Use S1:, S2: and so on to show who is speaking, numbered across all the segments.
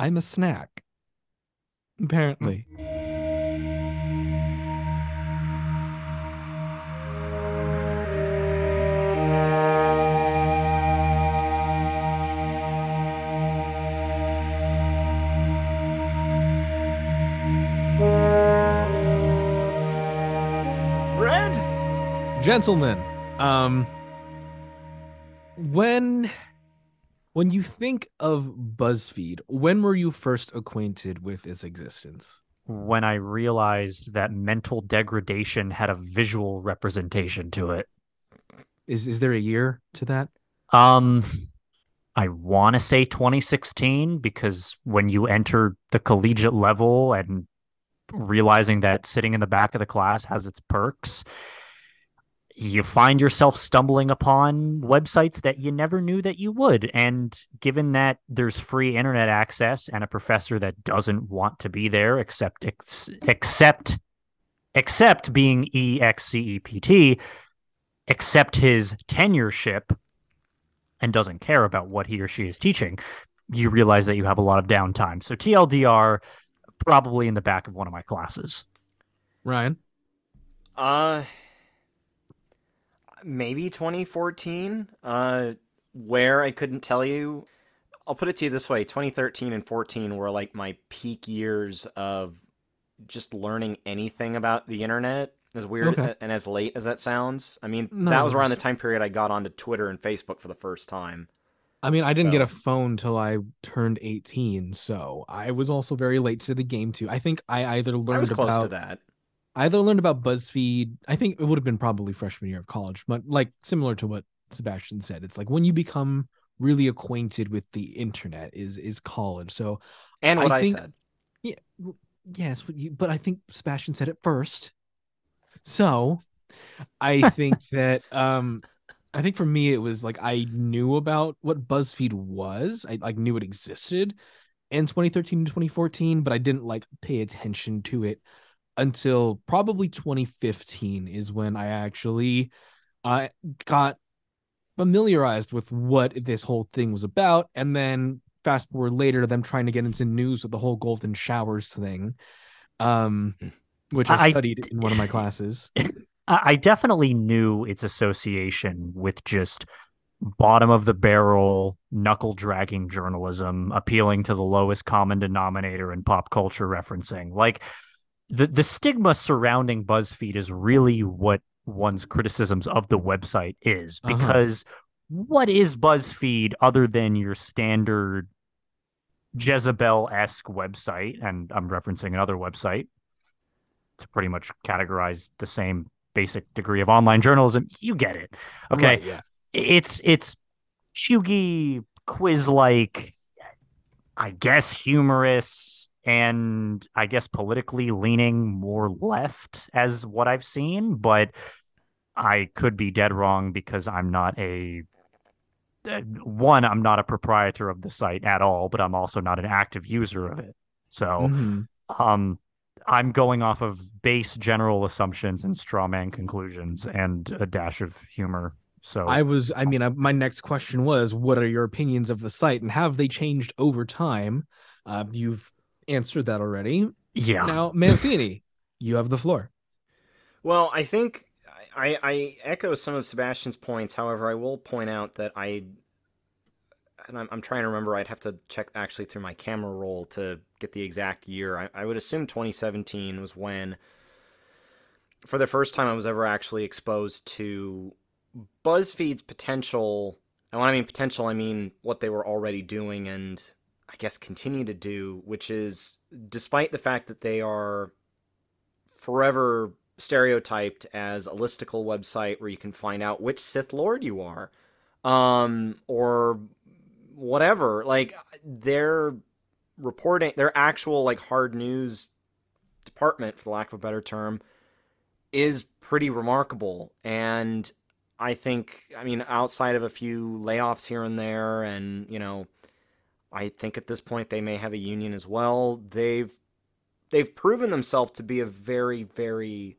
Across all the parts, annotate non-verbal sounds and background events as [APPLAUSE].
S1: I'm a snack. Apparently.
S2: Bread?
S1: Gentlemen, um when when you think of BuzzFeed, when were you first acquainted with its existence?
S3: When I realized that mental degradation had a visual representation to it.
S1: Is is there a year to that?
S3: Um I want to say 2016 because when you enter the collegiate level and realizing that sitting in the back of the class has its perks, you find yourself stumbling upon websites that you never knew that you would. And given that there's free internet access and a professor that doesn't want to be there except ex- except except being EXCEPT, except his tenureship and doesn't care about what he or she is teaching, you realize that you have a lot of downtime. So TLDR probably in the back of one of my classes.
S1: Ryan?
S2: Uh maybe 2014 uh where I couldn't tell you. I'll put it to you this way, 2013 and 14 were like my peak years of just learning anything about the internet. As weird
S1: Okay.
S2: and as late as that sounds. I mean,
S1: No,
S2: that was around the time period I got onto Twitter and Facebook for the first time.
S1: I mean, I didn't get a phone till I turned 18, so I was also very late to the game too. I think I either learned
S2: I was close to that.
S1: I either learned about BuzzFeed. I think it would have been probably freshman year of college, but like similar to what Sebastian said, it's like when you become really acquainted with the internet is is college. So
S2: And what
S1: I
S2: I,
S1: think-
S2: said.
S1: Yeah, yes, but you but I think Sebastian said it first. So I [LAUGHS] think that um I think for me it was like I knew about what BuzzFeed was. I like knew it existed in 2013 and 2014, but I didn't like pay attention to it until probably 2015 is when I actually uh, got familiarized with what this whole thing was about. And then fast forward later to them trying to get into news with the whole golden showers thing, um, which I,
S3: I-
S1: studied in one of my classes. [LAUGHS]
S3: I I definitely knew its association with just bottom of the barrel, knuckle dragging journalism, appealing to the lowest common denominator in pop culture referencing. Like the the stigma surrounding BuzzFeed is really what one's criticisms of the website is
S1: Uh-huh.
S3: because what is BuzzFeed other than your standard Jezebel esque website? And I'm referencing another website to pretty much categorize the same basic degree of online journalism. You get it. Okay.
S1: Right, yeah.
S3: It's it's chuggy quiz like I guess humorous and I guess politically leaning more left as what I've seen, but I could be dead wrong because I'm not a uh, one, I'm not a proprietor of the site at all, but I'm also not an active user of it. So,
S1: Mhm.
S3: um, I'm going off of base general assumptions and straw man conclusions and a dash of humor. So
S1: I was, I mean, I, my next question was, what are your opinions of the site and have they changed over time? Uh, you've answered that already.
S3: yeah,
S1: Now, Mancini, [LAUGHS] you have the floor.
S2: Well, I think I, I echo some of Sebastian's points. However, I will point out that I, and I'm, I'm trying to remember, I'd have to check actually through my camera roll to get the exact year. I, I would assume 2017 was when, for the first time, I was ever actually exposed to BuzzFeed's potential. And when I mean potential, I mean what they were already doing and I guess continue to do, which is despite the fact that they are forever stereotyped as a listicle website where you can find out which Sith Lord you are, um, or whatever. Like their reporting, their actual like hard news department, for lack of a better term, is pretty remarkable. And I think, I mean, outside of a few layoffs here and there, and you know, I think at this point they may have a union as well. They've they've proven themselves to be a very very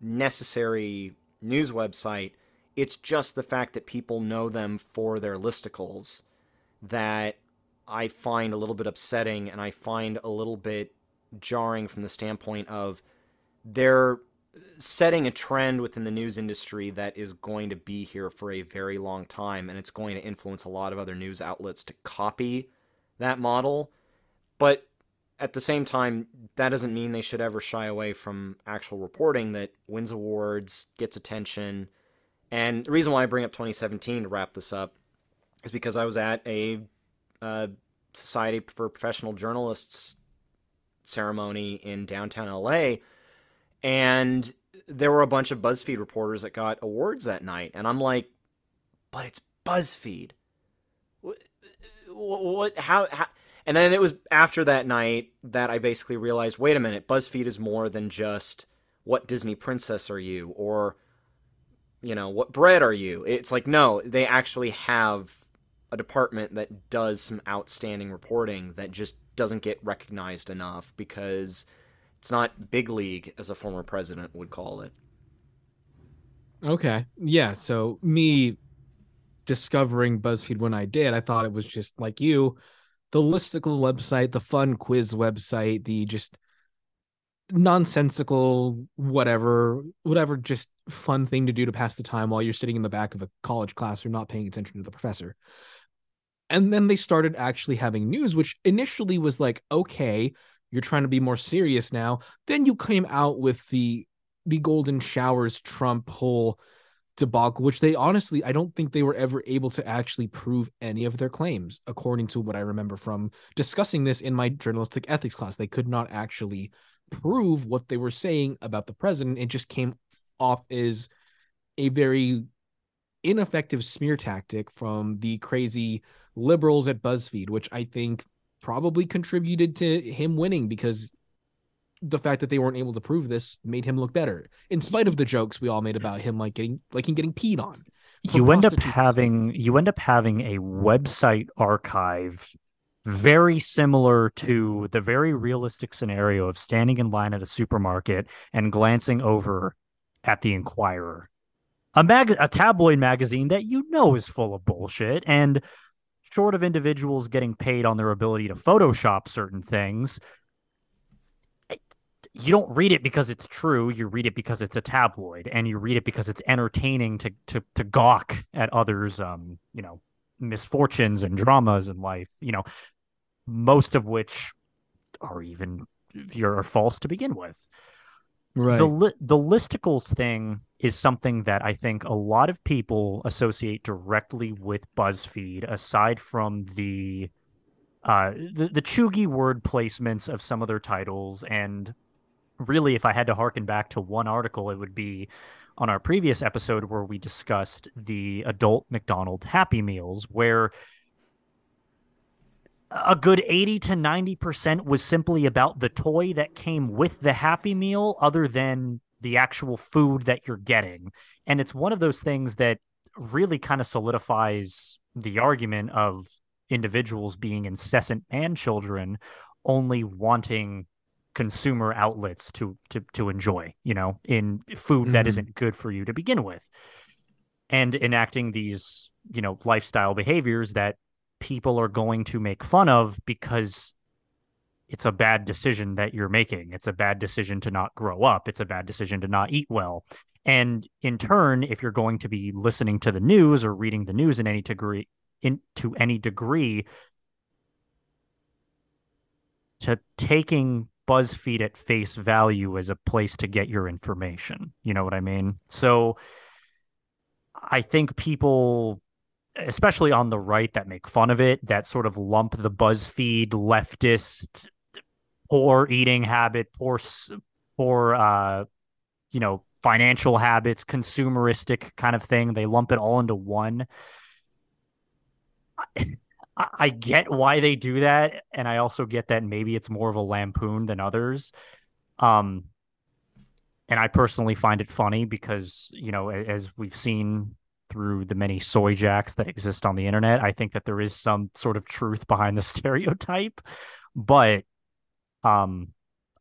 S2: necessary news website. It's just the fact that people know them for their listicles that I find a little bit upsetting and I find a little bit jarring from the standpoint of they're setting a trend within the news industry that is going to be here for a very long time and it's going to influence a lot of other news outlets to copy that model. But at the same time, that doesn't mean they should ever shy away from actual reporting that wins awards, gets attention. And the reason why I bring up 2017 to wrap this up is because I was at a uh, Society for Professional Journalists ceremony in downtown LA, and there were a bunch of BuzzFeed reporters that got awards that night, and I'm like, but it's BuzzFeed. What? what how, how? And then it was after that night that I basically realized, wait a minute, BuzzFeed is more than just what Disney princess are you or you know, what bread are you? It's like no, they actually have a department that does some outstanding reporting that just doesn't get recognized enough because it's not big league as a former president would call it.
S1: Okay. Yeah, so me discovering BuzzFeed when I did, I thought it was just like you, the listicle website, the fun quiz website, the just nonsensical whatever whatever just fun thing to do to pass the time while you're sitting in the back of a college classroom not paying attention to the professor and then they started actually having news which initially was like okay you're trying to be more serious now then you came out with the the golden showers trump whole debacle which they honestly i don't think they were ever able to actually prove any of their claims according to what i remember from discussing this in my journalistic ethics class. They could not actually prove what they were saying about the president. It just came off as a very ineffective smear tactic from the crazy liberals at BuzzFeed, which I think probably contributed to him winning because the fact that they weren't able to prove this made him look better, in spite of the jokes we all made about him like getting like him getting peed on.
S3: You end up having you end up having a website archive very similar to the very realistic scenario of standing in line at a supermarket and glancing over at the Inquirer, a mag a tabloid magazine that you know is full of bullshit and short of individuals getting paid on their ability to Photoshop certain things, you don't read it because it's true. You read it because it's a tabloid, and you read it because it's entertaining to to to gawk at others, um, you know, misfortunes and dramas in life. You know, most of which are even are false to begin with.
S1: Right.
S3: The li- the listicles thing is something that I think a lot of people associate directly with BuzzFeed, aside from the uh the, the chuggy word placements of some of their titles. And really, if I had to harken back to one article, it would be on our previous episode where we discussed the adult McDonald Happy Meals, where a good 80 to 90% was simply about the toy that came with the Happy Meal, other than the actual food that you're getting. And it's one of those things that really kind of solidifies the argument of individuals being incessant man children only wanting consumer outlets to to to enjoy you know in food mm-hmm. that isn't good for you to begin with and enacting these you know lifestyle behaviors that people are going to make fun of because it's a bad decision that you're making. It's a bad decision to not grow up. It's a bad decision to not eat well. And in mm-hmm. turn, if you're going to be listening to the news or reading the news in any degree, in to any degree, to taking BuzzFeed at face value as a place to get your information. You know what I mean? So I think people especially on the right that make fun of it, that sort of lump the BuzzFeed leftist poor eating habit, poor poor uh, you know financial habits, consumeristic kind of thing. They lump it all into one. I, I get why they do that, and I also get that maybe it's more of a lampoon than others. Um, and I personally find it funny because you know, as we've seen through the many soy jacks that exist on the internet. I think that there is some sort of truth behind the [LAUGHS] stereotype, but um,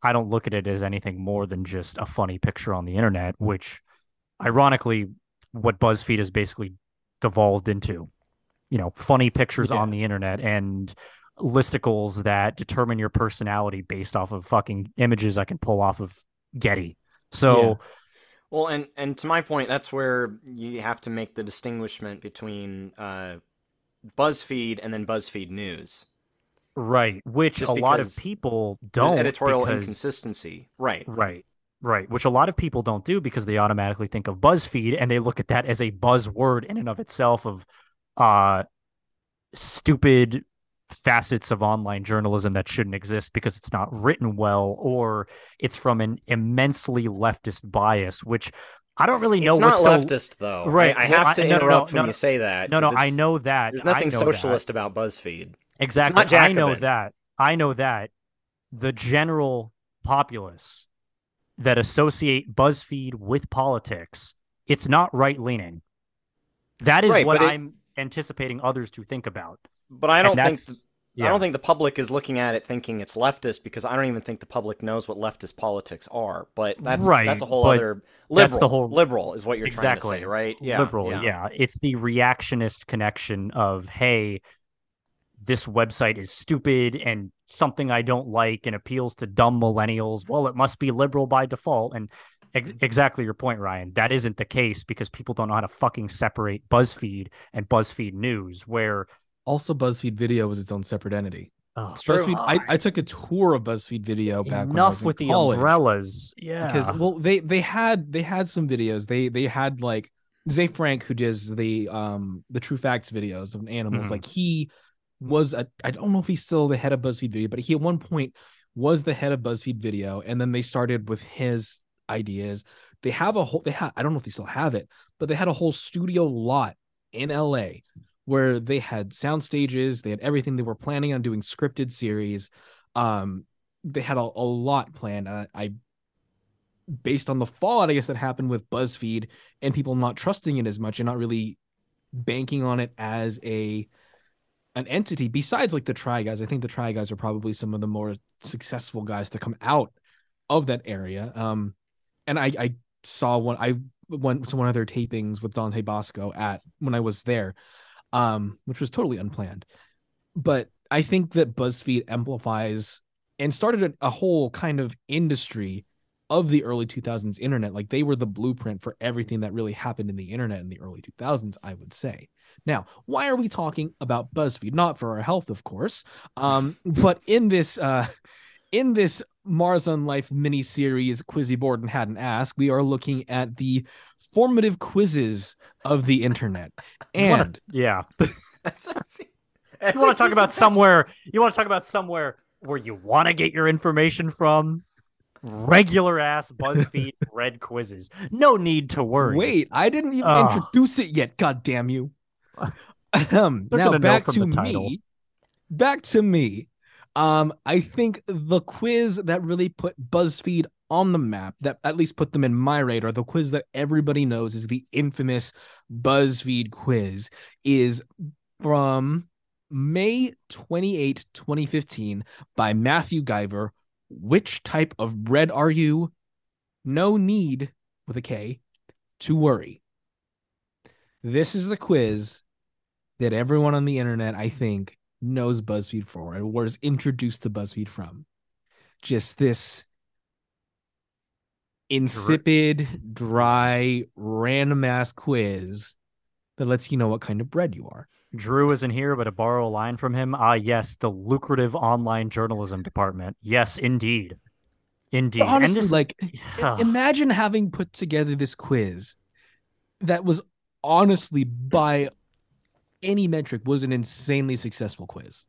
S3: I don't look at it as anything more than just a funny picture on the internet, which ironically, what BuzzFeed has basically devolved into, you know, funny pictures yeah. on the internet and listicles that determine your personality based off of fucking images I can pull off of Getty. So
S1: Yeah.
S2: Well, and and to my point, that's where you have to make the distinguishment between uh, BuzzFeed and then BuzzFeed News.
S3: Right, which
S2: Just
S3: a lot of people don't
S2: editorial
S3: because-
S2: inconsistency, right?
S3: Right. Right, which a lot of people don't do because they automatically think of BuzzFeed and they look at that as a buzzword in and of itself of uh stupid facets of online journalism that shouldn't exist because it's not written well or it's from an immensely leftist bias, which I don't really know
S2: It's not
S3: what's so
S2: leftist though.
S3: Right,
S2: I, I
S3: well,
S2: have
S3: I-
S2: to
S3: no, no, no,
S2: interrupt when
S3: no,
S2: you say that.
S3: No, no, I know that.
S2: There's
S3: I
S2: nothing
S3: know that.
S2: socialist about BuzzFeed.
S3: Exactly. I know that. I know that. The general populace that associate BuzzFeed with politics, it's not right leaning. That is
S2: Right,
S3: what I'm anticipating others to think about.
S2: But I don't think
S3: that's-
S2: I don't think the public is looking at it thinking it's leftist because I don't even think the public knows what leftist politics are. But that's
S3: Right,
S2: that's a whole other liberal.
S3: the whole-
S2: liberal is what you're trying to
S3: Exactly.
S2: say, right? Yeah,
S3: liberal. Yeah. It's the reactionist connection of, hey, this website is stupid and something I don't like and appeals to dumb millennials. Well, it must be liberal by default. And ex- exactly your point, Ryan. That isn't the case because people don't know how to fucking separate BuzzFeed and BuzzFeed News, where
S1: Also, BuzzFeed Video was its own separate entity.
S3: oh,
S2: It's true.
S1: BuzzFeed, I, I took a tour of BuzzFeed Video back when I was
S3: enough
S1: in
S3: with the
S1: college.
S3: umbrellas. Yeah.
S1: because well they they had they had some videos they they had like Ze Frank who does the um the true facts videos of animals
S3: Mhm.
S1: like he was a I don't know if he's still the head of BuzzFeed video but he at one point was the head of BuzzFeed video and then they started with his ideas. They have a whole they had I don't know if they still have it but they had a whole studio lot in LA where they had sound stages they had everything they were planning on doing scripted series. Um they had a, a lot planned I, I based on the fallout, I guess that happened with BuzzFeed and people not trusting it as much and not really banking on it as a an entity. Besides, like the Try Guys, I think the Try Guys are probably some of the more successful guys to come out of that area. Um, and I I saw one. I went to one of their tapings with Dante Basco at when I was there, um, which was totally unplanned. But I think that BuzzFeed amplifies and started a, a whole kind of industry of the early 2000s internet like they were the blueprint for everything that really happened in the internet in the early 2000s i would say now why are we talking about buzzfeed not for our health of course um [LAUGHS] but in this uh in this mars on life mini series Quizzie Borden Had an Ask we are looking at the formative quizzes of the internet
S3: You wanna-
S1: and
S3: yeah. [LAUGHS]
S2: SIC
S3: You want to talk about somewhere? You want to talk about somewhere where you want to get your information from? Regular ass BuzzFeed [LAUGHS] red quizzes. No need to worry.
S1: Wait, I didn't even
S3: Ugh.
S1: introduce it yet. God damn you. Um, now back to me. Back to me. Um, I think the quiz that really put BuzzFeed on the map, that at least put them in my radar, the quiz that everybody knows is the infamous BuzzFeed quiz, is from May 28, 2015, by Mathew Guiver. Which type of bread are you? No need with a K to worry. This is the quiz that everyone on the internet, I think, knows BuzzFeed for and was introduced to BuzzFeed from. Just this insipid, dry, random ass quiz that lets you know what kind of bread you are.
S3: Drew isn't here, but to borrow a line from him, ah, yes, the lucrative online journalism department. Yes, indeed, indeed.
S1: But honestly,
S3: and this,
S1: like, [SIGHS] imagine having put together this quiz that was honestly, by any metric, was an insanely successful quiz.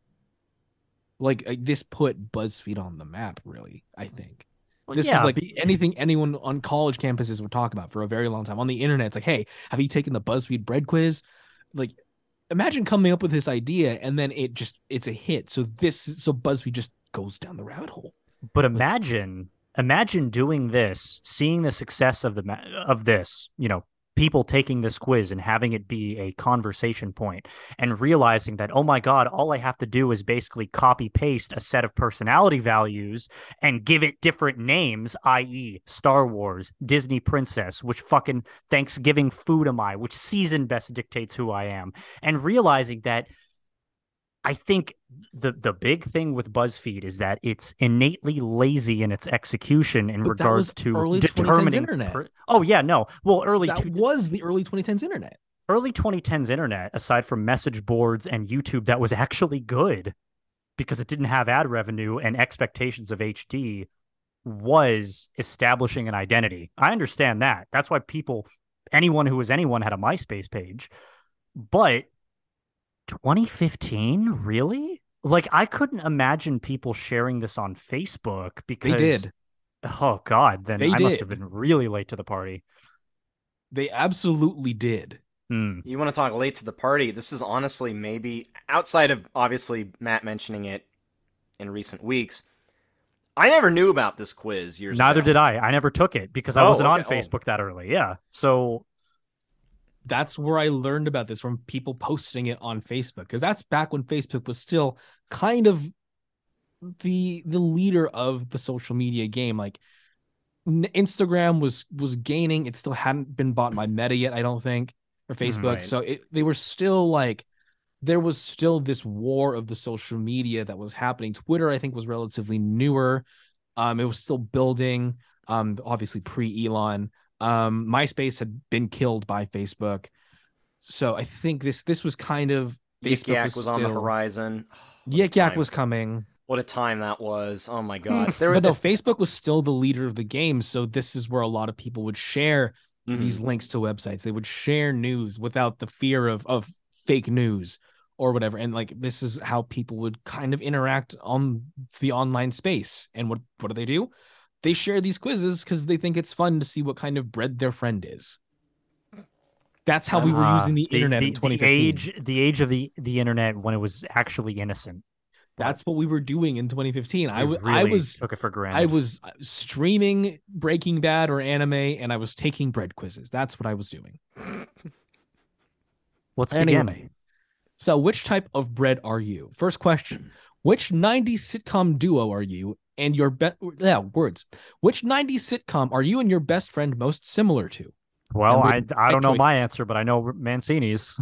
S1: Like, this put BuzzFeed on the map, really, I think.
S3: Well,
S1: This
S3: yeah,
S1: was like anything anyone on college campuses would talk about for a very long time. On the internet, it's like, hey, have you taken the BuzzFeed bread quiz? Like, imagine coming up with this idea and then it just it's a hit. So this so BuzzFeed just goes down the rabbit hole.
S3: But imagine, imagine doing this, seeing the success of the of this, you know, people taking this quiz and having it be a conversation point, and realizing that oh my god, all I have to do is basically copy paste a set of personality values and give it different names, i.e., Star Wars, Disney Princess, which fucking Thanksgiving food am I, which season best dictates who I am, and realizing that I think the the big thing with BuzzFeed is that it's innately lazy in its execution in
S1: But
S3: regards to
S1: early 2010s
S3: determining.
S1: internet.
S3: per- oh yeah, no. Well, early
S1: that
S3: two,
S1: was the early 2010s internet.
S3: early 2010s internet, aside from message boards and YouTube, that was actually good because it didn't have ad revenue and expectations of HD was establishing an identity. I understand that. That's why people, anyone who was anyone, had a MySpace page. But 2015, really? Like, I couldn't imagine people sharing this on Facebook because
S1: They did.
S3: Oh God, then
S1: They
S3: I must have been really late to the party.
S1: They absolutely did.
S3: Hmm.
S2: You want to talk late to the party? This is honestly maybe outside of obviously Matt mentioning it in recent weeks. I never knew about this quiz years
S3: Neither
S2: ago.
S3: did I. I never took it because I
S2: Oh,
S3: wasn't on
S2: okay. Oh.
S3: Facebook that early. Yeah. So
S1: That's where I learned about this from people posting it on Facebook because that's back when Facebook was still kind of the the leader of the social media game. Like Instagram was was gaining; it still hadn't been bought by Meta yet, I don't think, or Facebook.
S2: Right.
S1: So it, they were still like there was still this war of the social media that was happening. Twitter, I think, was relatively newer. Um, it was still building. Um, obviously pre Elon. Um, MySpace had been killed by Facebook, so I think this this was kind of
S2: Yik
S1: Facebook
S2: Yak was, on the horizon. [SIGHS] What a
S1: Yik Yak was coming,
S2: What a time that was! Oh my god, there
S1: but no, Facebook was still the leader of the game. So this is where a lot of people would share
S2: Mhm.
S1: these links to websites. They would share news without the fear of of fake news or whatever. And like this is how people would kind of interact on the online space. And what what do they do? They share these quizzes because they think it's fun to see what kind of bread their friend is. That's how we were
S3: uh,
S1: using the, internet in 2015.
S3: the
S1: 2015.
S3: age, the age of the the internet when it was actually innocent.
S1: That's what we were doing in 2015. I w- I
S3: really
S1: was
S3: took it for granted.
S1: I was uh, streaming Breaking Bad or anime, and I was taking bread quizzes. That's what I was doing. [LAUGHS]
S3: Let's begin.
S1: So which type of bread are you? First question: Which '90s sitcom duo are you and your best? Yeah, words. Which '90s sitcom are you and your best friend most similar to?
S3: Well, I I don't know
S1: choice.
S3: my answer, but I know Mancini's.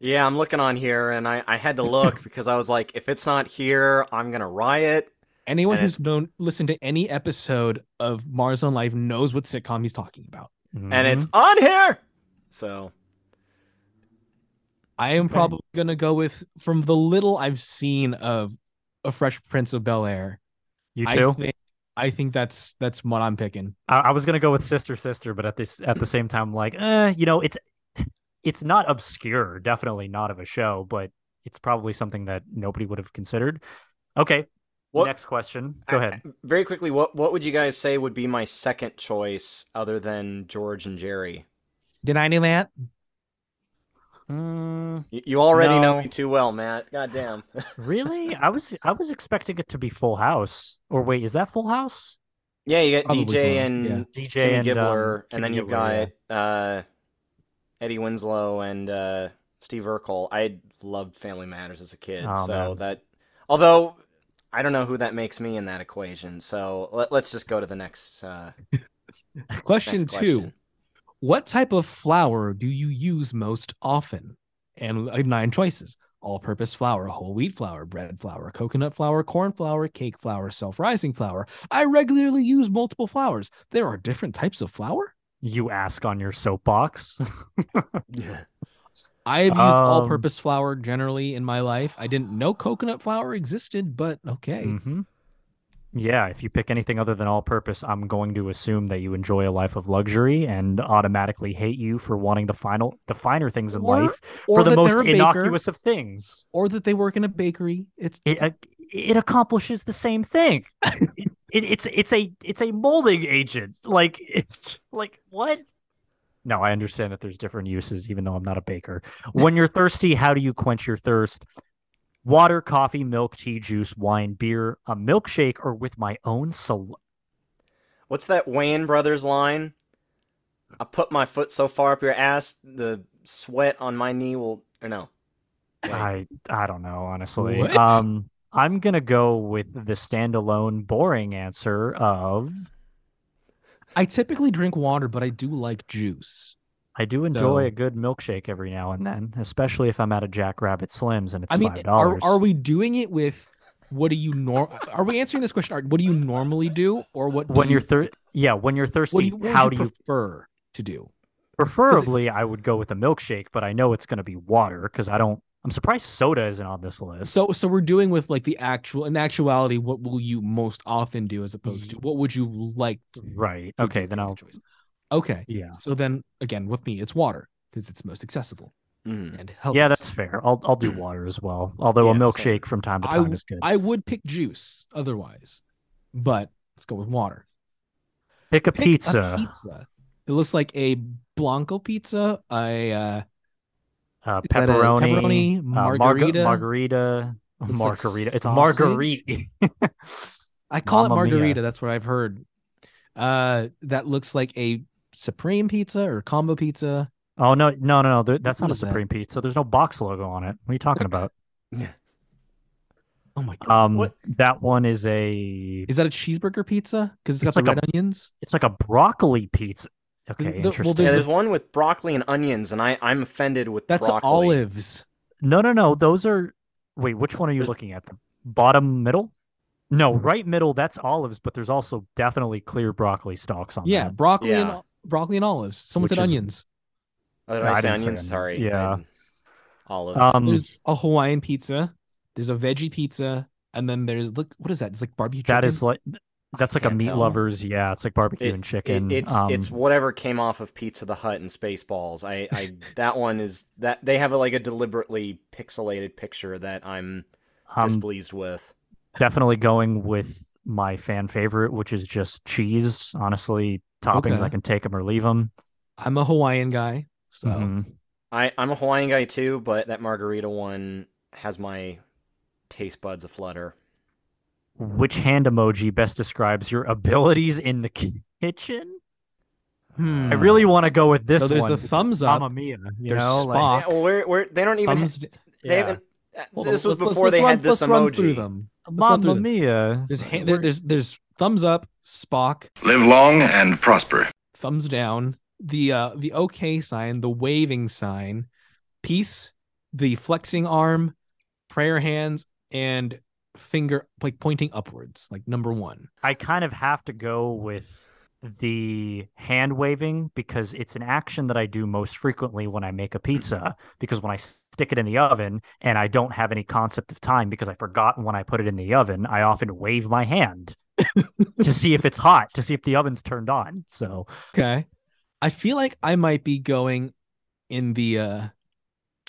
S2: Yeah, I'm looking on here, and I, I had to look [LAUGHS] because I was like, if it's not here, I'm gonna riot.
S1: Anyone
S2: And
S1: who's known listened to any episode of Mars on Life knows what sitcom he's talking about.
S2: And
S3: Mhm.
S2: it's on here. So
S1: I am
S3: Okay.
S1: probably gonna go with from the little I've seen of a Fresh Prince of Bel Air.
S3: You
S1: I
S3: too.
S1: think I think that's that's what I'm picking.
S3: I, I was gonna go with sister sister, but at this at the same time, like, eh, you know, it's it's not obscure, definitely not of a show, but it's probably something that nobody would have considered. Okay,
S2: what?
S3: next question. Go
S2: I-
S3: ahead.
S2: Very quickly, what what would you guys say would be my second choice other than George and Jerry?
S1: Did I know that?
S3: Mm,
S2: You, you already know me too well, Matt. God damn. [LAUGHS]
S3: really? I was I was expecting it to be Full House. Or wait, is that Full House?
S2: yeah, you got
S1: Probably
S2: DJ
S1: close,
S2: and
S1: yeah.
S3: DJ
S2: Kimmy
S3: and
S2: Gibbler,
S3: um,
S2: and then you've
S3: Gibbler,
S2: got uh, Eddie Winslow and uh, Steve Urkel. I loved Family Matters as a kid,
S3: Oh,
S2: so
S3: man.
S2: that although I don't know who that makes me in that equation. So let, let's just go to the next, uh, [LAUGHS]
S1: Question
S2: next
S1: two:
S2: question.
S1: What type of flour do you use most often? And uh, nine choices: all-purpose flour, whole wheat flour, bread flour, coconut flour, corn flour, cake flour, self-rising flour. I regularly use multiple flours. There are different types of flour.
S3: You ask on your soapbox. [LAUGHS]
S1: I have used
S3: Um,
S1: all-purpose flour generally in my life. I didn't know coconut flour existed, but okay.
S3: hmm Yeah, if you pick anything other than all purpose, I'm going to assume that you enjoy a life of luxury and automatically hate you for wanting the final the finer things in
S1: Or-
S3: life
S1: Or
S3: for the most
S1: a baker,
S3: innocuous of things.
S1: or that they work in a bakery. It's
S3: It uh, it accomplishes the same thing. it, [LAUGHS] it, it's it's a it's a molding agent. Like it's like what? No, I understand that there's different uses, even though I'm not a baker. When you're thirsty, how do you quench your thirst? Water, coffee, milk, tea, juice, wine, beer, a milkshake, or with my own sal-
S2: What's that Wayans Brothers line? I put my foot so far up your ass, the sweat on my knee will. Or no. Wait.
S3: I I don't know, honestly.
S1: What?
S3: Um, I'm gonna go with the standalone boring answer of
S1: I typically drink water, but I do like juice.
S3: I do enjoy
S1: So-
S3: a good milkshake every now and then, especially if I'm at a Jackrabbit Slims and it's
S1: I mean,
S3: five
S1: are
S3: dollars.
S1: are we doing it with what do you nor? Are we answering this question? Are- What do you normally do, or what? Do
S3: when
S1: you,
S3: you're thir- yeah, when you're thirsty,
S1: what do you? What
S3: how do
S1: you prefer to do?
S3: preferably I would go with a milkshake, but I know it's going to be water because I don't. I'm surprised soda isn't on this list.
S1: So, so we're doing with like the actual. In actuality, what will you most often do as opposed to what would you like? To,
S3: right,
S1: to
S3: okay, then I'll
S1: choice? Okay,
S3: yeah,
S1: so then again, with me, it's water because it's most accessible
S2: Mhm.
S1: and healthy.
S3: yeah, that's fair. I'll I'll do water as well. Although a milkshake
S2: same.
S3: from time to
S1: I
S3: time
S1: w-
S3: is good.
S1: I would pick juice otherwise, but let's go with water.
S3: Pick a
S1: Pick
S3: pizza,
S1: A pizza. It looks like a blanco pizza, I uh,
S3: uh,
S1: Is that a
S3: pepperoni,
S1: pepperoni,
S3: uh, marga-
S1: margarita?
S3: margarita,
S1: like
S3: margarita. it's margarita.
S1: I call it
S3: Mamma mia.
S1: margarita. That's what I've heard. Uh, that looks like a supreme pizza or combo pizza.
S3: oh no, no, no, no! That's
S1: What
S3: not a
S1: is that?
S3: supreme pizza. There's no box logo on it. What are you talking about? [LAUGHS]
S1: Oh my god!
S3: Um,
S2: What?
S3: that one is a.
S1: Is that a cheeseburger pizza? Because it's got
S3: It's
S1: the
S3: like a-
S1: red onions.
S3: It's like a broccoli pizza. Okay,
S1: The- well,
S3: interesting.
S2: Yeah,
S1: There's
S2: there's
S1: the-
S2: one with broccoli and onions, and I I'm offended with
S1: That's
S2: broccoli.
S1: olives.
S3: No, no, no. Those are. Wait, which one are you
S2: There's-
S3: looking at? The bottom middle? No,
S1: Mm-hmm.
S3: right middle. That's olives, but there's also definitely clear broccoli stalks on
S1: Yeah,
S3: that.
S1: broccoli and
S2: Yeah.
S1: Broccoli and olives. Someone
S3: Which
S1: said
S3: is-
S1: onions.
S2: Oh, did
S3: No,
S2: I,
S3: I
S2: say
S3: didn't say
S2: onions?
S3: onions.
S2: Sorry.
S3: Yeah.
S2: I- olives.
S3: Um,
S1: There's a Hawaiian pizza. There's a veggie pizza, and then there's look. What is that? It's like barbecue.
S3: that
S1: chicken?
S3: is like. That's like a
S2: can't
S3: meat
S2: tell.
S3: lovers. Yeah, it's like barbecue
S2: It-
S3: and
S2: It-
S3: chicken.
S2: it's
S3: um,
S2: it's whatever came off of Pizza the Hut and Spaceballs. I, I [LAUGHS] that one is that they have a, like a deliberately pixelated picture that I'm
S3: I'm
S2: displeased with.
S3: definitely going with my fan favorite, which is just cheese. Honestly, toppings
S1: Okay.
S3: I can take them or leave them.
S1: I'm a Hawaiian guy, so
S3: Mm-hmm.
S2: I I'm a Hawaiian guy too, but that margarita one has my taste buds aflutter.
S3: Which hand emoji best describes your abilities in the kitchen?
S1: Hmm.
S3: I really want to go with this
S1: So there's
S3: one.
S1: the thumbs up.
S3: Mamma mia, you
S1: There's
S3: know, like-
S1: Spock.
S2: Yeah, well, we're, we're, they don't even.
S1: thumbs. d-
S2: they
S3: yeah.
S2: haven't. uh,
S1: Hold on,
S2: this was
S1: let's- let's-
S2: before
S1: let's
S2: they
S1: run-
S2: had this
S1: let's run through
S2: emoji.
S1: them. Let's run through
S3: Mamma
S1: them.
S3: mia.
S1: There's ha- there's there's thumbs up, Spock,
S4: Live long and prosper.
S1: thumbs down, the uh the okay sign, the waving sign, peace, the flexing arm, prayer hands, and finger like pointing upwards, like number one.
S3: I kind of have to go with the hand waving because it's an action that I do most frequently when I make a pizza. Because when I stick it in the oven and I don't have any concept of time because I forgot when I put it in the oven, I often wave my hand to see if it's hot, to see if the oven's turned on. So
S1: Okay. I feel like I might be going in the uh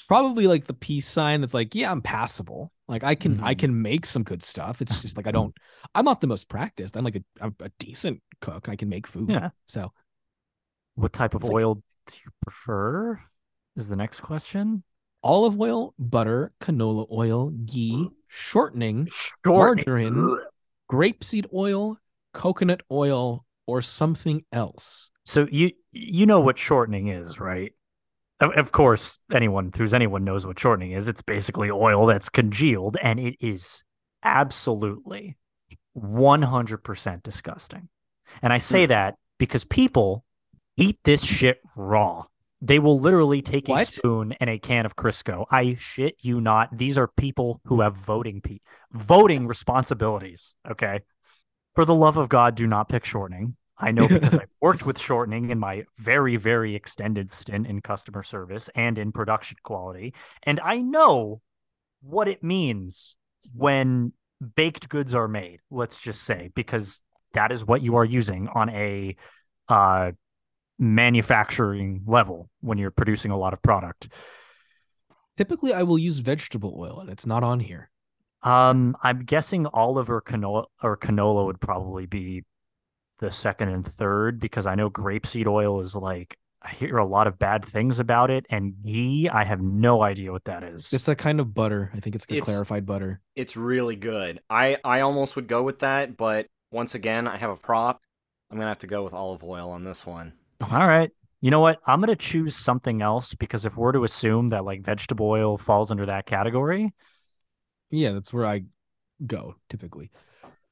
S1: probably like the peace sign that's like, yeah, I'm passable. Like I can I
S3: Mhm.
S1: can make some good stuff. It's just like I don't I'm not the most practiced. I'm like a I'm a decent cook. I can make food.
S3: Yeah.
S1: So
S3: what type of
S1: It's like-
S3: oil do you prefer? Is the next question.
S1: olive oil, butter, canola oil, ghee, shortening,
S3: Shortening.
S1: margarine, grapeseed oil, coconut oil, or something else.
S3: So you you know what shortening is, right? Of, of course, anyone who's anyone knows what shortening is. It's basically oil that's congealed, and it is absolutely one hundred percent disgusting. And I say hmm. that because people eat this shit raw. They will literally take a spoon and a can of Crisco. I shit you not. These are people who have voting pe- voting responsibilities. Okay. For the love of God, do not pick shortening. I know [LAUGHS] because I've worked with shortening in my very, very extended stint in customer service and in production quality. And I know what it means when baked goods are made, let's just say, because that is what you are using on a uh, manufacturing level when you're producing a lot of product.
S1: Typically, I will use vegetable oil, and it's not on here.
S3: Um, I'm guessing olive or canola or canola would probably be the second and third because I know grapeseed oil is like I hear a lot of bad things about it, and ghee I have no idea what that is.
S1: It's a kind of butter. I think it's,
S2: It's-
S1: clarified butter.
S2: It's really good. I I almost would go with that, but once again, I have a prop. I'm gonna have to go with olive oil on this one.
S3: All right. You know what? I'm gonna choose something else because if we're to assume that like vegetable oil falls under that category,
S1: Yeah, that's where I go typically.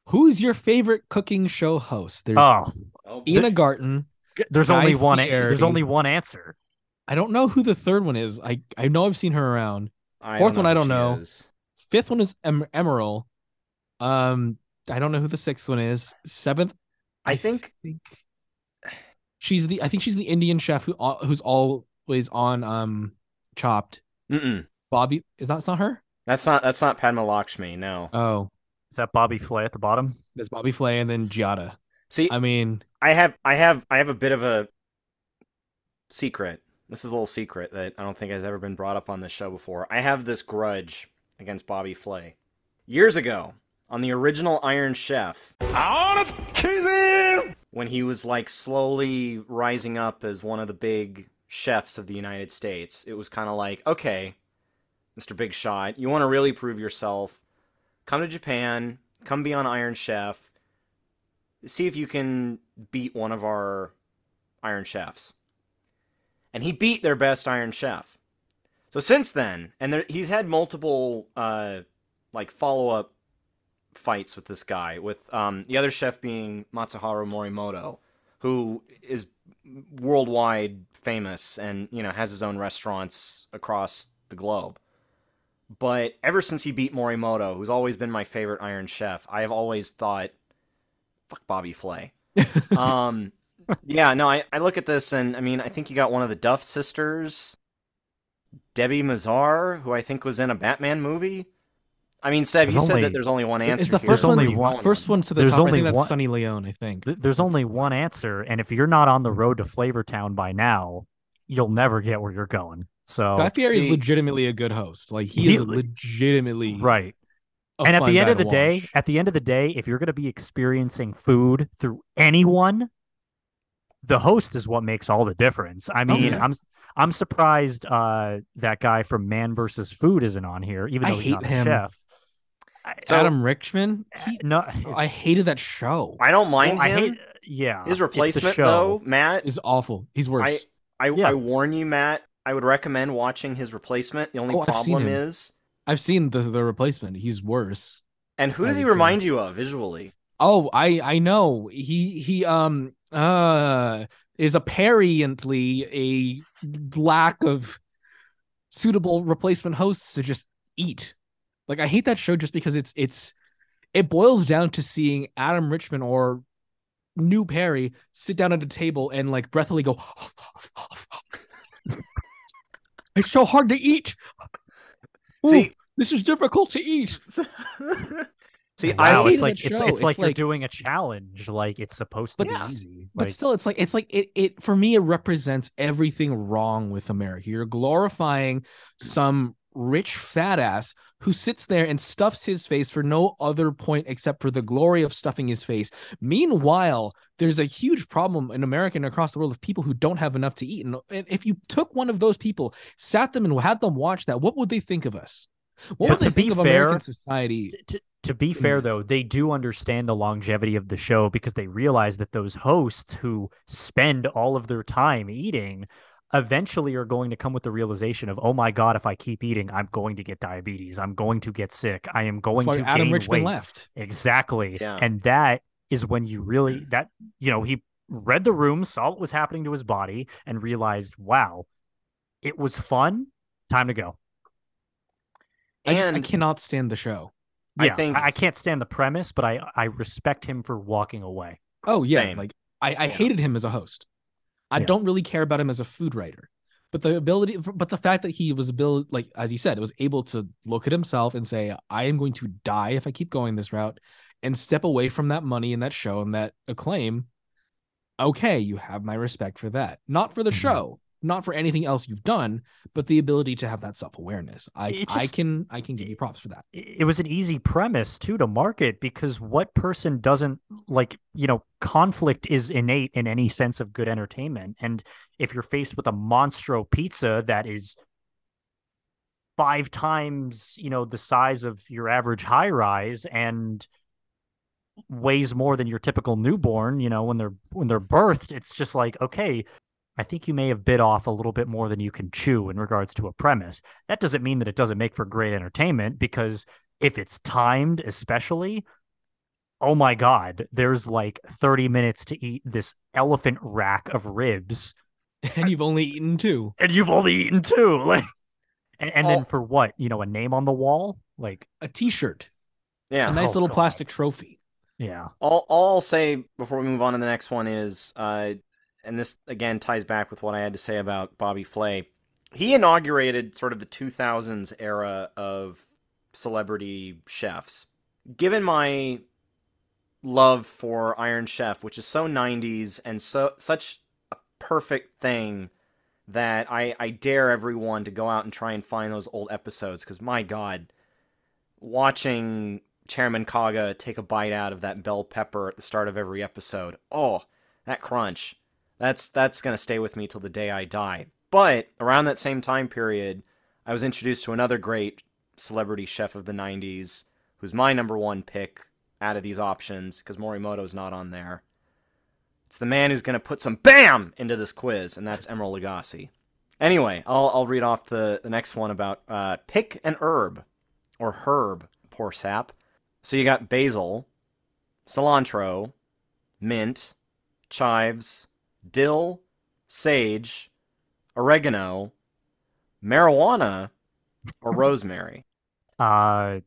S1: Who's your favorite cooking show host? There's
S3: oh,
S1: Ina Garten.
S3: there's
S1: Guy
S3: only one. a-
S1: Fieri.
S3: There's only one answer.
S1: I don't know who the third one is. I I know I've seen her around.
S2: I
S1: Fourth one, I don't know.
S2: is.
S1: Fifth one is em- Emeril. Um, I don't know who the sixth one is. Seventh,
S2: I think
S1: think she's the. I think she's the Indian chef who who's always on um Chopped.
S2: mm-mm.
S1: Bobby is that? Not her.
S2: that's not that's not Padma Lakshmi. No.
S1: Oh,
S3: Is that Bobby Flay at the bottom?
S1: there's Bobby Flay and then Giada.
S2: See,
S1: I mean,
S2: I have I have I have a bit of a secret. This is a little secret that I don't think has ever been brought up on this show before. I have this grudge against Bobby Flay. Years ago, on the original Iron Chef, when he was like slowly rising up as one of the big chefs of the United States, it was kind of like, okay, Mr. Big Shot, you want to really prove yourself, come to Japan, come be on Iron Chef, see if you can beat one of our Iron Chefs. And he beat their best Iron Chef. So since then, and there, he's had multiple uh, like follow up fights with this guy, with um, the other chef being Masaharu Morimoto, who is worldwide famous and you know has his own restaurants across the globe. But ever since he beat Morimoto, who's always been my favorite Iron Chef, I have always thought, fuck Bobby Flay. [LAUGHS] um, yeah, no, I, I look at this and I mean, I think you got one of the Duff sisters, Debbie Mazar, who I think was in a Batman movie. I mean, Seb,
S3: There's
S2: you said that there's only one answer.
S1: it's the first
S2: What
S1: one.
S2: are
S3: only
S2: you
S3: one-
S1: First one to the
S3: There's
S1: top. I
S3: only
S1: think that's
S3: one-
S1: Sunny Leone. I think.
S3: Th- There's only one answer, and if you're not on the road to Flavortown by now, you'll never get where you're going. So
S1: Guy Fieri is legitimately a good host. Like he
S3: He-
S1: is legitimately
S3: right. and at the end of the day, at the end of the day, if you're going to be experiencing food through anyone, the host is what makes all the difference. I mean,
S1: yeah.
S3: I'm I'm surprised uh, that guy from Man versus Food isn't on here, even
S1: I
S3: though he's
S1: hate
S3: not a
S1: him.
S3: chef. I,
S2: So-
S1: Adam Richman. He,
S3: no,
S1: I hated that show.
S2: I don't mind
S3: I
S2: him.
S3: hate, yeah,
S2: His
S3: it's the
S2: replacement,
S3: show.
S2: though, Matt,
S1: Is awful. He's worse.
S2: I,
S3: Yeah.
S2: I warn you, Matt. I would recommend watching his replacement. The only
S1: Oh, I've
S2: problem is,
S1: I've seen the the replacement. He's worse.
S2: and who does he
S1: haven't
S2: remind you of visually?
S1: Oh, I I know. He he um uh is apparently a lack of suitable replacement hosts to just eat. Like I hate that show just because it's it's it boils down to seeing Adam Richman or New Perry sit down at a table and like breathily go [LAUGHS] It's so hard to eat. Ooh,
S2: See,
S1: this is difficult to eat. [LAUGHS]
S2: see,
S3: Wow,
S1: I
S3: it's like
S1: that
S3: it's, it's
S1: It's
S3: like you're
S1: like-
S3: doing a challenge. Like it's supposed to
S1: But
S3: be
S1: s-
S3: easy.
S1: but
S3: Like,
S1: still it's like it's like it, it for me it represents everything wrong with america you're glorifying some rich fat ass who sits there and stuffs his face for no other point except for the glory of stuffing his face. Meanwhile there's a huge problem in america and across the world of people who don't have enough to eat. And if you took one of those people sat them and had them watch that what would they think of us? What
S2: Yeah,
S1: would they
S3: to be
S1: think of
S3: fair,
S1: american society?
S3: t- t- to be fair though they do understand the longevity of the show because they realize that those hosts who spend all of their time eating eventually are going to come with the realization of oh my god if i keep eating i'm going to get diabetes. I'm going to get sick. I am
S1: that's
S3: going
S1: why
S3: to
S1: adam
S3: gain
S1: Richman
S3: weight.
S1: left.
S3: Exactly.
S2: Yeah.
S3: and that is when you really [CLEARS THROAT] that you know he read the room saw what was happening to his body and realized wow it was fun. Time to go.
S1: I, just, I cannot stand the show.
S2: I think-
S3: I, can't stand the premise, but I I respect him for walking away.
S1: Oh yeah,
S2: Same.
S1: like I, I hated him as a host. I
S3: Yeah.
S1: don't really care about him as a food writer, but the ability, but the fact that he was able, like as you said, was able to look at himself and say, "I am going to die if I keep going this route," and step away from that money and that show and that acclaim. Okay, you have my respect for that. Not for the
S3: Mhm.
S1: show, not for anything else you've done, but the ability to have that self awareness. I
S3: It
S1: I can I can give you props for that.
S3: It it was an easy premise too to market because what person doesn't like, you know, conflict is innate in any sense of good entertainment. And if you're faced with a monstro pizza that is five times, you know, the size of your average high rise and weighs more than your typical newborn, you know, when they're when they're birthed, it's just like, okay, I think you may have bit off a little bit more than you can chew in regards to a premise. That doesn't mean that it doesn't make for great entertainment because if it's timed, especially, oh my God, there's like 30 minutes to eat this elephant rack of ribs [LAUGHS]
S1: and you've only eaten two.
S3: and you've only eaten two. [LAUGHS] Like, and, and
S2: Oh.
S3: then for what? You know, a name on the wall. Like,
S1: A T-shirt,
S2: Yeah.
S1: a nice
S3: Oh,
S1: little
S3: God.
S1: plastic trophy.
S3: yeah,
S2: All, all I'll say before we move on to the next one is, uh, and this again ties back with what I had to say about Bobby Flay. He inaugurated sort of the 2000s era of celebrity chefs. Given my love for Iron Chef, which is so 90s and so such a perfect thing that I, I dare everyone to go out and try and find those old episodes because my God, watching Chairman Kaga take a bite out of that bell pepper at the start of every episode. Oh, that crunch. That's that's gonna stay with me till the day I die. But around that same time period, I was introduced to another great celebrity chef of the '90s, who's my number one pick out of these options because Morimoto's not on there. It's the man who's gonna put some bam into this quiz, and that's Emeril Lagasse. Anyway, I'll I'll read off the the next one about uh, pick an herb or herb. Poor sap. So you got basil, cilantro, mint, chives, dill, sage, oregano, marijuana, or [LAUGHS] rosemary.
S3: Uh,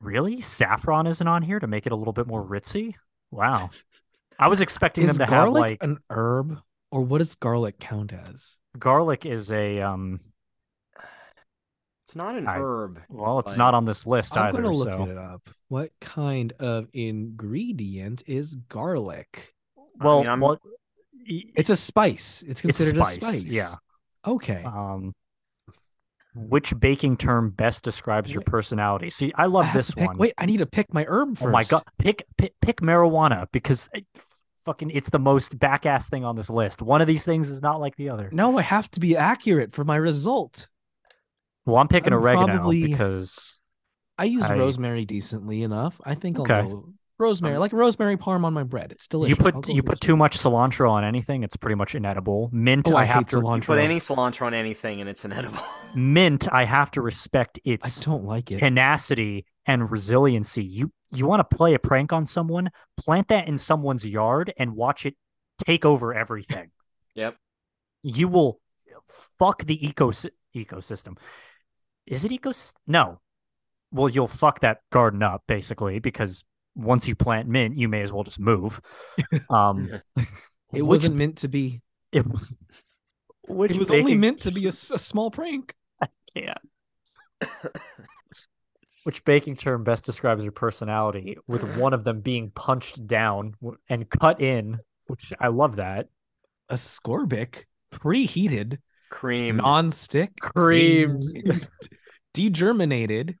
S3: really? Saffron isn't on here to make it a little bit more ritzy. Wow, I was expecting them to have like
S1: an herb, or what does garlic count as?
S3: garlic is a um.
S2: It's not an
S3: I-
S2: herb.
S3: Well, it's not on this list
S1: I'm
S3: either.
S1: gonna look
S3: so
S1: it up. What kind of ingredient is garlic?
S3: well,
S2: I mean, I'm-
S3: well, y-
S1: It's a spice. It's
S3: it's
S1: considered
S3: spice.
S1: a spice.
S3: Yeah.
S1: Okay.
S3: Um, which baking term best describes your personality? See, I
S1: I
S3: love
S1: have
S3: this
S1: pick-
S3: one.
S1: Wait, I need to pick my herb first.
S3: Oh my god, pick pick, pick marijuana because it, fucking it's the most backass thing on this list. One of these things is not like the other.
S1: No, I have to be accurate for my result.
S3: Well, I'm picking
S1: I'm
S3: oregano
S1: probably-
S3: because
S1: I use
S3: I-
S1: rosemary decently enough. I think I'll
S3: Okay.
S1: go rosemary, um, like rosemary parm on my bread. It's delicious.
S3: you put you
S1: with
S3: put too much cilantro on anything, it's pretty much inedible. Mint,
S1: Oh,
S3: I,
S1: I
S3: have to
S1: cilantro.
S2: You put any cilantro on anything and it's inedible. [LAUGHS]
S3: mint. I have to respect its.
S1: I
S3: its
S1: don't like it.
S3: tenacity and resiliency. You you want to play a prank on someone? Plant that in someone's yard and watch it take over everything. [LAUGHS]
S2: Yep.
S3: You will fuck the ecosystem. Ecosystem. Is it ecosystem? No. Well, you'll fuck that garden up basically because once you plant mint, you may as well just move. [LAUGHS] Um,
S1: It wasn't meant to be.
S3: It,
S1: It was only meant to be [LAUGHS] a small prank.
S3: I can't. Which baking term best describes your personality? With one of them being punched down and cut in, which I love that.
S1: ascorbic preheated,
S2: Cream.
S1: non-stick,
S3: Creamed.
S1: creamed, [LAUGHS] degerminated,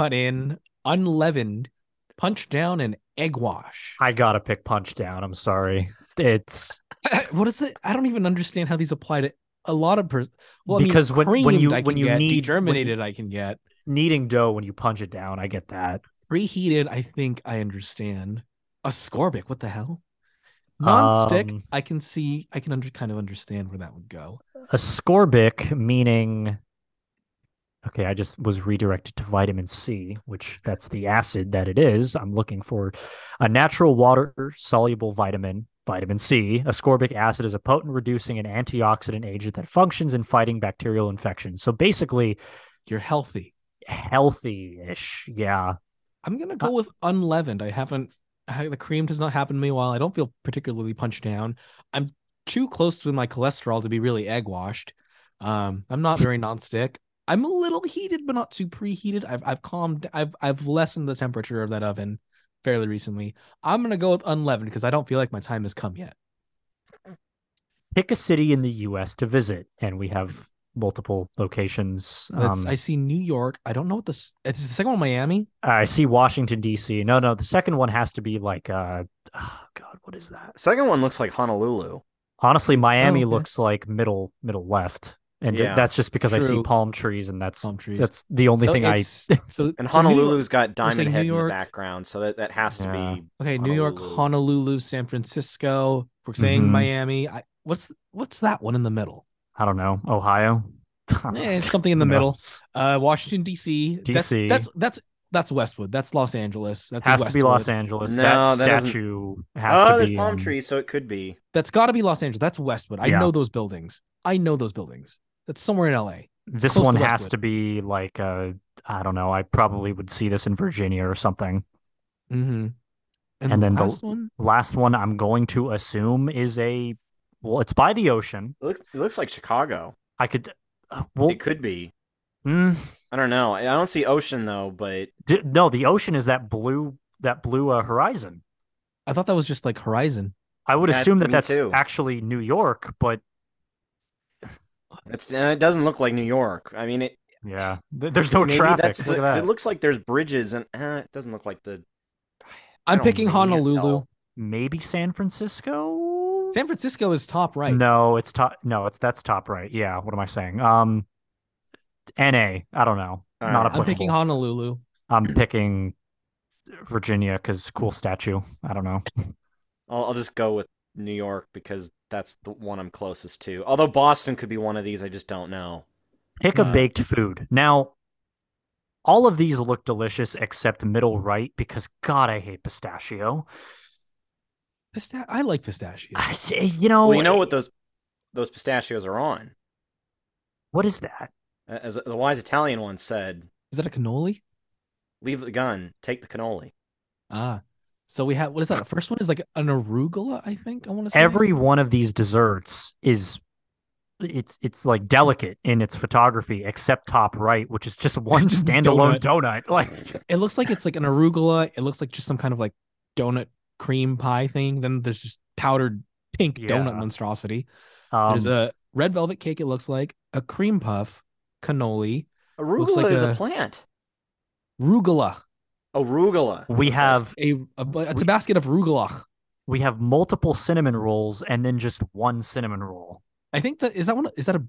S1: cut in, unleavened, punch down, and egg wash.
S3: I gotta pick punch down. I'm sorry. It's [LAUGHS]
S1: what is it? I don't even understand how these apply to a lot of per- well,
S3: Because
S1: I mean,
S3: when- when you- when you
S1: get,
S3: need-
S1: germinated, I can get
S3: kneading dough when you punch it down. I get that.
S1: preheated. I think I understand. Ascorbic. what the hell? Non-stick,
S3: Um,
S1: I can see. I can under, kind of understand where that would go.
S3: Ascorbic meaning. Okay, I just was redirected to vitamin C, which that's the acid that it is. I'm looking for a natural water soluble vitamin, vitamin C. Ascorbic acid is a potent reducing and antioxidant agent that functions in fighting bacterial infections. So basically,
S1: You're healthy.
S3: healthy-ish. Yeah.
S1: I'm gonna
S3: Uh,
S1: go with unleavened. I haven't. I, the cream does not happen to me while. I don't feel particularly punched down. I'm too close to my cholesterol to be really egg washed. Um, I'm not very nonstick. I'm a little heated, but not too preheated. I've I've calmed. I've I've lessened the temperature of that oven fairly recently. I'm gonna go with unleavened because I don't feel like my time has come yet.
S3: Pick a city in the U.S. to visit, and we have multiple locations. Um,
S1: I see New York. I don't know what this. Is the second one Miami?
S3: I see Washington D.C. No, no, the second one has to be like, uh, oh, God, what is that?
S2: Second one looks like Honolulu.
S3: Honestly, Miami
S1: Oh, okay.
S3: looks like middle middle left, and
S2: Yeah.
S3: that's just because I see palm trees, and that's
S1: Palm trees.
S3: that's the only
S1: So
S3: thing I. [LAUGHS]
S1: so
S2: And
S1: so
S2: Honolulu's got Diamond
S1: saying New
S2: Head in the background, so that, that has to
S3: Yeah.
S2: be
S1: Okay, New York,
S2: Honolulu.
S1: Honolulu, San Francisco. We're saying
S3: Mhm.
S1: Miami. I, what's what's that one in the middle?
S3: I don't know Ohio. [LAUGHS]
S1: Eh, it's something in the
S3: Who
S1: middle. Uh, Washington D.C. That's-
S3: DC.
S1: That's that's that's Westwood. That's Los Angeles. That's
S3: has to be Los Angeles.
S2: No,
S3: that
S2: that doesn't-
S3: statue has
S2: oh,
S3: to
S2: there's palm
S3: um,
S2: trees, so it could be.
S1: That's got to be Los Angeles. That's Westwood. I
S3: Yeah.
S1: know those buildings. I know those buildings. That's somewhere in LA.
S3: This one
S1: to
S3: has to be like uh, I don't know. I probably would see this in Virginia or something.
S1: Mm-hmm. And,
S3: And
S1: the
S3: then the-
S1: last one,
S3: Last one I'm going to assume is a well, it's by the ocean.
S2: It looks, it looks like Chicago.
S3: I could uh, well
S2: It could be.
S3: mm,
S2: I don't know. I don't see ocean though, but
S3: d- no, the ocean is that blue that blue uh, horizon.
S1: I thought that was just like Horizon.
S3: I would
S2: Yeah,
S3: assume that that's
S2: too.
S3: actually New York, but
S2: it's, uh, it doesn't look like New York. I mean, it.
S3: yeah, there's no
S2: maybe
S3: traffic.
S2: That's
S3: Look
S2: the,
S3: that.
S2: It looks like there's bridges, and uh, it doesn't look like the. I
S1: I'm picking Honolulu.
S3: Maybe San Francisco.
S1: San Francisco is top right.
S3: No, it's top. No, it's that's top right. Yeah. What am I saying? Um, N.A. I don't know.
S2: All
S3: Not
S2: right.
S3: applicable.
S1: I'm picking Honolulu.
S3: I'm picking Virginia because cool statue. I don't know.
S2: I'll, I'll just go with New York because that's the one I'm closest to. Although Boston could be one of these, I just don't know.
S3: Pick a
S1: Uh,
S3: baked food. Now, all of these look delicious except middle right because God, I hate pistachio.
S1: Pista- I like pistachio.
S3: I say, you know,
S2: well, you know what those those pistachios are on.
S3: what is that?
S2: As the wise Italian once said,
S1: Is that a cannoli?
S2: "Leave the gun, take the cannoli."
S1: Ah, so we have what is that? The first one is like an arugula. I think I want to say
S3: Every one of these desserts is it's it's like delicate in its photography except top right, which is just one
S1: Just [LAUGHS]
S3: standalone donut. [LAUGHS] Like
S1: It looks like it's like an arugula. It looks like just some kind of like donut cream pie thing. Then there's just powdered pink donut monstrosity.
S3: um,
S1: There's a red velvet cake. It looks like a cream puff, cannoli,
S2: Arugula
S1: like
S2: is a,
S1: a-
S2: plant.
S1: rugula.
S2: Arugula.
S3: we have
S1: A, a it's a basket of rugula.
S3: we have multiple cinnamon rolls and then just one cinnamon roll.
S1: I think that is that one. Is that a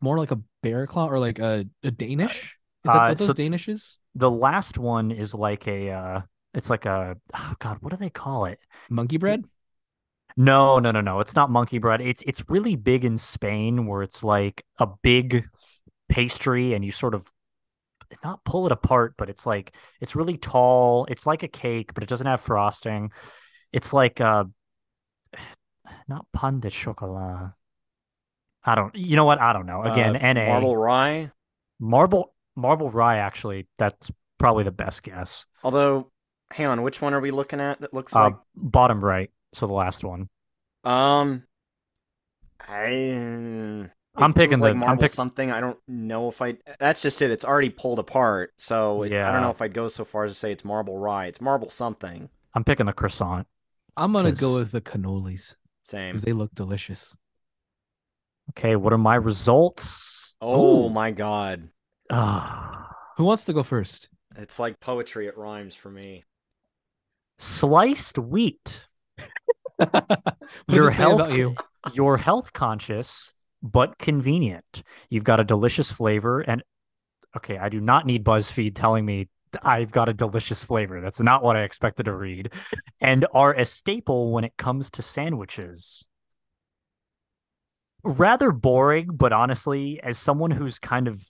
S1: more like a bear claw or like a, a Danish? Is that
S3: Uh,
S1: those
S3: so-
S1: Danishes?
S3: The last one is like a uh it's like a oh god, what do they call it?
S1: Monkey bread?
S3: No, no, no, no. It's not monkey bread. It's it's really big in Spain where it's like a big pastry and you sort of not pull it apart, but it's like it's really tall. It's like a cake, but it doesn't have frosting. It's like uh [SIGHS] not pan de chocolat. I don't you know what? I don't know. Again,
S2: Uh,
S3: NA
S2: marble rye.
S3: marble marble rye actually that's probably the best guess.
S2: Although, hang on, which one are we looking at that looks
S3: Uh
S2: like?
S3: bottom right, so the last one.
S2: Um, I. it
S3: I'm picking
S2: like
S3: the- I'm
S2: marble
S3: pick-
S2: something. I don't know if I. That's just it. It's already pulled apart, so it, I don't know if I'd go so far as to say it's marble rye. It's marble something.
S3: I'm picking the croissant.
S1: I'm gonna go with the cannolis
S2: Same.
S1: because they look delicious.
S3: Okay, what are my results?
S2: Oh
S1: Ooh.
S2: my god,
S3: Ah.
S1: Who wants to go first?
S2: it's like poetry. It rhymes for me.
S3: Sliced wheat. [LAUGHS]
S1: what does
S3: Your
S1: it say
S3: health,
S1: about you?
S3: You're health conscious but convenient. You've got a delicious flavor and okay, I do not need BuzzFeed telling me I've got a delicious flavor. That's not what I expected to read. And are a staple when it comes to sandwiches. Rather boring, but honestly, as someone who's kind of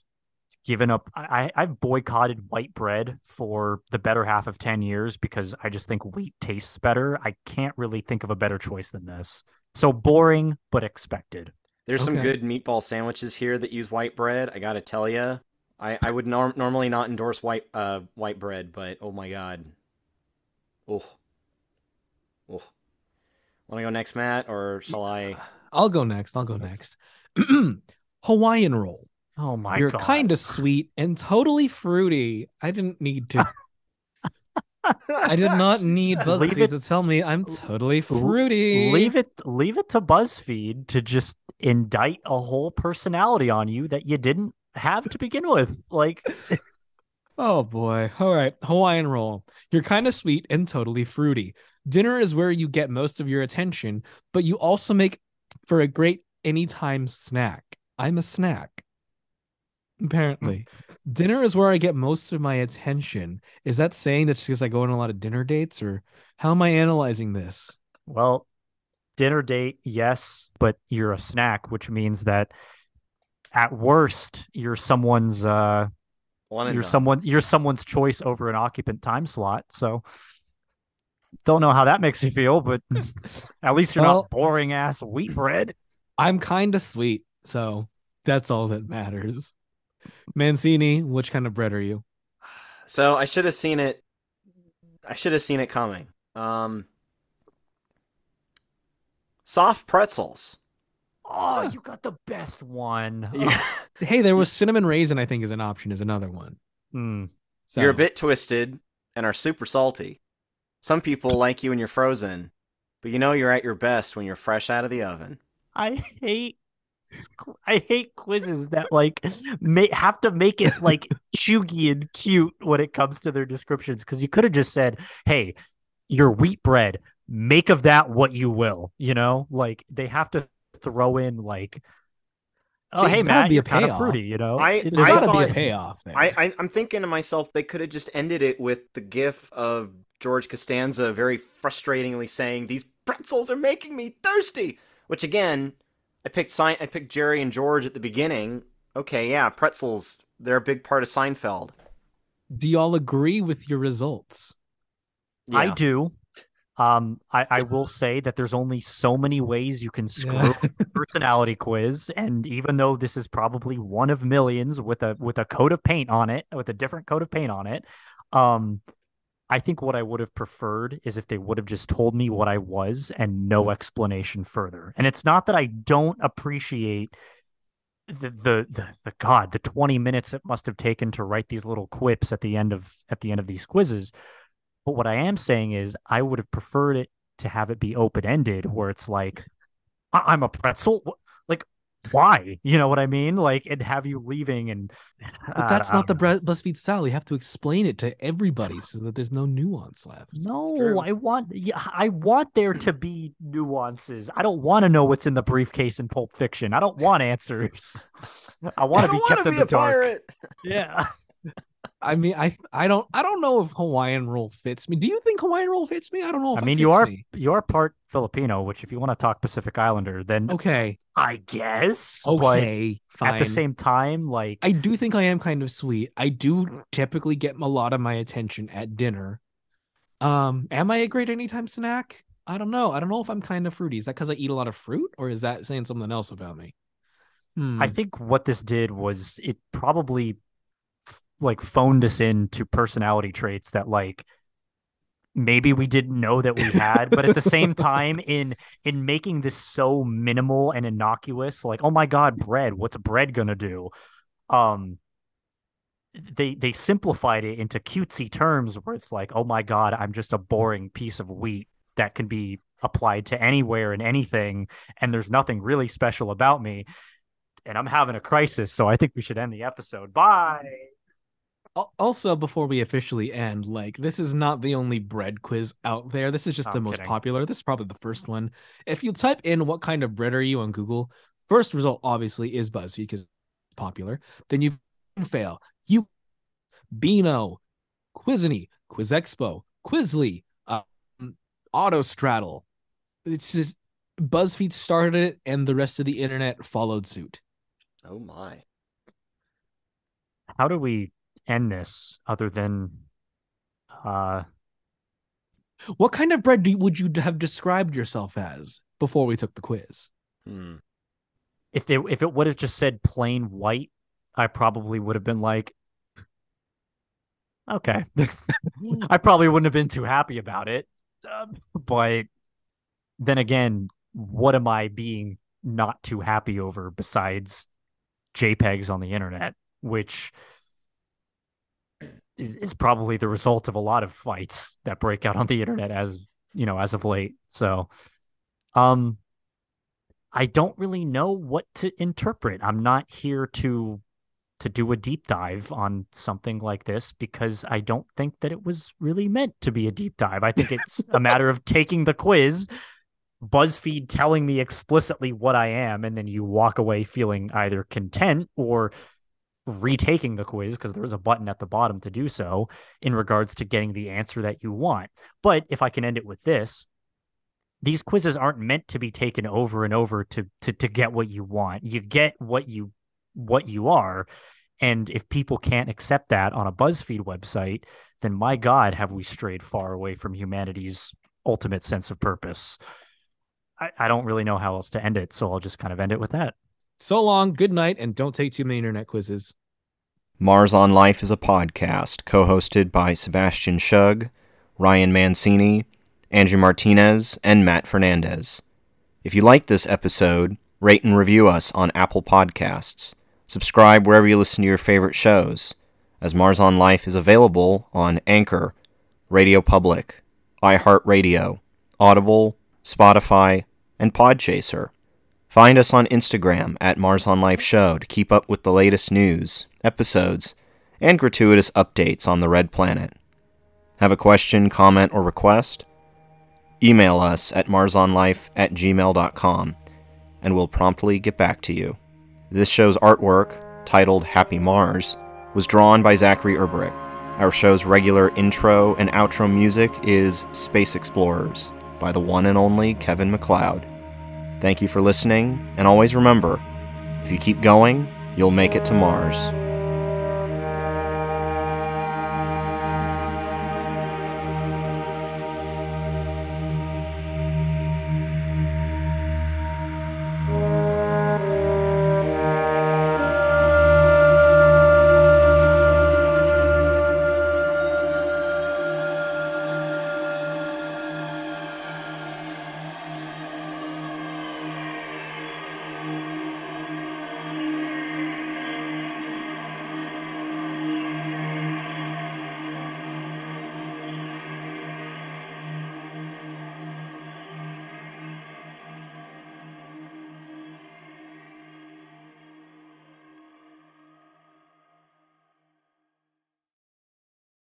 S3: given up I, I've boycotted white bread for the better half of 10 years because I just think wheat tastes better. I can't really think of a better choice than this. So boring, but expected.
S2: There's some good meatball sandwiches here that use white bread. I gotta tell you, I I would norm- normally not endorse white uh white bread, but oh my god, oh, oh. Want to go next, Matt, or shall I?
S1: I'll go next. I'll go next. [CLEARS THROAT] Hawaiian roll.
S3: Oh my
S1: You're
S3: god.
S1: kind of sweet and totally fruity. I didn't need to. [LAUGHS] I did not [LAUGHS] need BuzzFeed
S3: it-
S1: to tell me I'm totally fruity.
S3: Leave it leave it to BuzzFeed to just indict a whole personality on you that you didn't have to begin with. Like [LAUGHS]
S1: Oh boy. All right. Hawaiian roll. You're kind of sweet and totally fruity. Dinner is where you get most of your attention, but you also make for a great anytime snack. I'm a snack. Apparently. Dinner is where I get most of my attention. Is that saying that because I go on a lot of dinner dates or how am I analyzing this?
S3: Well, dinner date, yes, but you're a snack, which means that at worst, you're someone's uh you're
S2: done.
S3: someone you're someone's choice over an occupant time slot. So don't know how that makes you feel, but [LAUGHS] at least you're
S1: Well-
S3: not boring ass wheat bread.
S1: I'm kind of sweet, so that's all that matters. Mancini, which kind of bread are you?
S2: So I should have seen it. I should have seen it coming. Um, soft pretzels.
S3: Oh, you got the best one. [LAUGHS]
S2: You- [LAUGHS]
S1: Hey, there was cinnamon raisin. I think is an option. Is another one.
S3: Mm.
S1: So
S2: You're a bit twisted and are super salty. Some people like you when you're frozen, but you know you're at your best when you're fresh out of the oven.
S3: I hate I hate quizzes that like may have to make it like [LAUGHS] chuggy and cute when it comes to their descriptions because you could have just said, "Hey, your wheat bread, make of that what you will." You know, like they have to throw in like, "Oh,
S2: See,
S3: hey,
S1: there's gotta be a
S3: you're kind of fruity," you know.
S2: I-
S3: It-
S1: There's
S2: I
S1: got to be a
S2: thought-
S1: payoff there.
S2: I, I I'm thinking to myself they could have just ended it with the gif of George Costanza very frustratingly saying these pretzels are making me thirsty. Which again, I picked Sein- I picked Jerry and George at the beginning. Okay, yeah, pretzels they're a big part of Seinfeld.
S1: Do y'all agree with your results?
S2: Yeah.
S3: I do. Um, I, I will say that there's only so many ways you can screw [LAUGHS] a personality quiz, and even though this is probably one of millions with a with a coat of paint on it, with a different coat of paint on it, um, I think what I would have preferred is if they would have just told me what I was and no mm-hmm. explanation further. And it's not that I don't appreciate the the the, the God, the 20 minutes it must have taken to write these little quips at the end of at the end of these quizzes. But what I am saying is I would have preferred it to have it be open ended where it's like I'm a pretzel. Wh- Like why? You know what I mean? Like and have you leaving and [SIGHS]
S1: But that's not the
S3: don't know.
S1: Bre- BuzzFeed style. You have to explain it to everybody so that there's no nuance left.
S3: No. I want yeah, I want there to be nuances. I don't want to know what's in the briefcase in Pulp Fiction. I don't want answers. [LAUGHS] I want to be kept
S2: wanna
S3: in
S2: be
S3: the
S2: a
S3: dark.
S2: pirate. [LAUGHS]
S3: Yeah.
S1: I mean, I I don't I don't know if Hawaiian roll fits me. Do you think Hawaiian roll fits me? I don't know. If
S3: I mean, you are
S1: me.
S3: you are part Filipino, which if you want to talk Pacific Islander, then
S1: okay.
S3: I guess. but
S1: Okay, fine.
S3: at the same time, like
S1: I do think I am kind of sweet. I do typically get a lot of my attention at dinner. Um, am I a great anytime snack? I don't know. I don't know if I'm kind of fruity. Is that because I eat a lot of fruit, or is that saying something else about me? Hmm.
S3: I think what this did was it probably like phoned us into personality traits that like maybe we didn't know that we had but at the same [LAUGHS] time in in making this so minimal and innocuous like oh my god bread what's bread gonna do? Um they they simplified it into cutesy terms where it's like oh my god i'm just a boring piece of wheat that can be applied to anywhere and anything and there's nothing really special about me and i'm having a crisis so i think we should end the episode. Bye
S1: Also, before we officially end, like this is not the only bread quiz out there. This is just the
S3: I'm
S1: most
S3: kidding.
S1: popular. This is probably the first one. If you type in what kind of bread are you on Google, first result obviously is BuzzFeed because it's popular. Then you fail. You Beano, Quiz Expo, Quizly, um, Autostraddle. It's just BuzzFeed started it, and the rest of the internet followed suit.
S2: Oh my.
S3: how do we end this other than uh
S1: What kind of bread do you, would you have described yourself as before we took the quiz?
S2: Hmm.
S3: if they if it would have just said plain white i probably would have been like okay [LAUGHS] i probably wouldn't have been too happy about it Um, but then again what am i being not too happy over besides jpegs on the internet which is, is probably the result of a lot of fights that break out on the internet as you know as of late so um I don't really know what to interpret. I'm not here to to do a deep dive on something like this because I don't think that it was really meant to be a deep dive. I think it's a matter of taking the quiz, BuzzFeed telling me explicitly what I am, and then you walk away feeling either content or retaking the quiz because there is a button at the bottom to do so in regards to getting the answer that you want. But if I can end it with this, these quizzes aren't meant to be taken over and over to to to get what you want. You get what you what you are, And if people can't accept that on a BuzzFeed website, then my God, have we strayed far away from humanity's ultimate sense of purpose. I, I don't really know how else to end it, so I'll just kind of end it with that.
S1: So long, good night, and don't take too many internet quizzes.
S2: Mars on Life is a podcast co hosted by Sebastian Schug, Ryan Mancini, Andrew Martinez, and Matt Fernandez. If you like this episode, rate and review us on Apple Podcasts. Subscribe wherever you listen to your favorite shows, as Mars on Life is available on Anchor, Radio Public, iHeartRadio, Audible, Spotify, and Podchaser. Find us on Instagram at Mars on Life Show to keep up with the latest news, episodes, and gratuitous updates on the Red Planet. Have a question, comment, or request? Email us at marsonlife at gmail.com and we'll promptly get back to you. This show's artwork, titled Happy Mars, was drawn by Zachary Erberich. Our show's regular intro and outro music is Space X-plorers by the one and only Kevin MacLeod. Thank you for listening, and always remember if you keep going, you'll make it to Mars.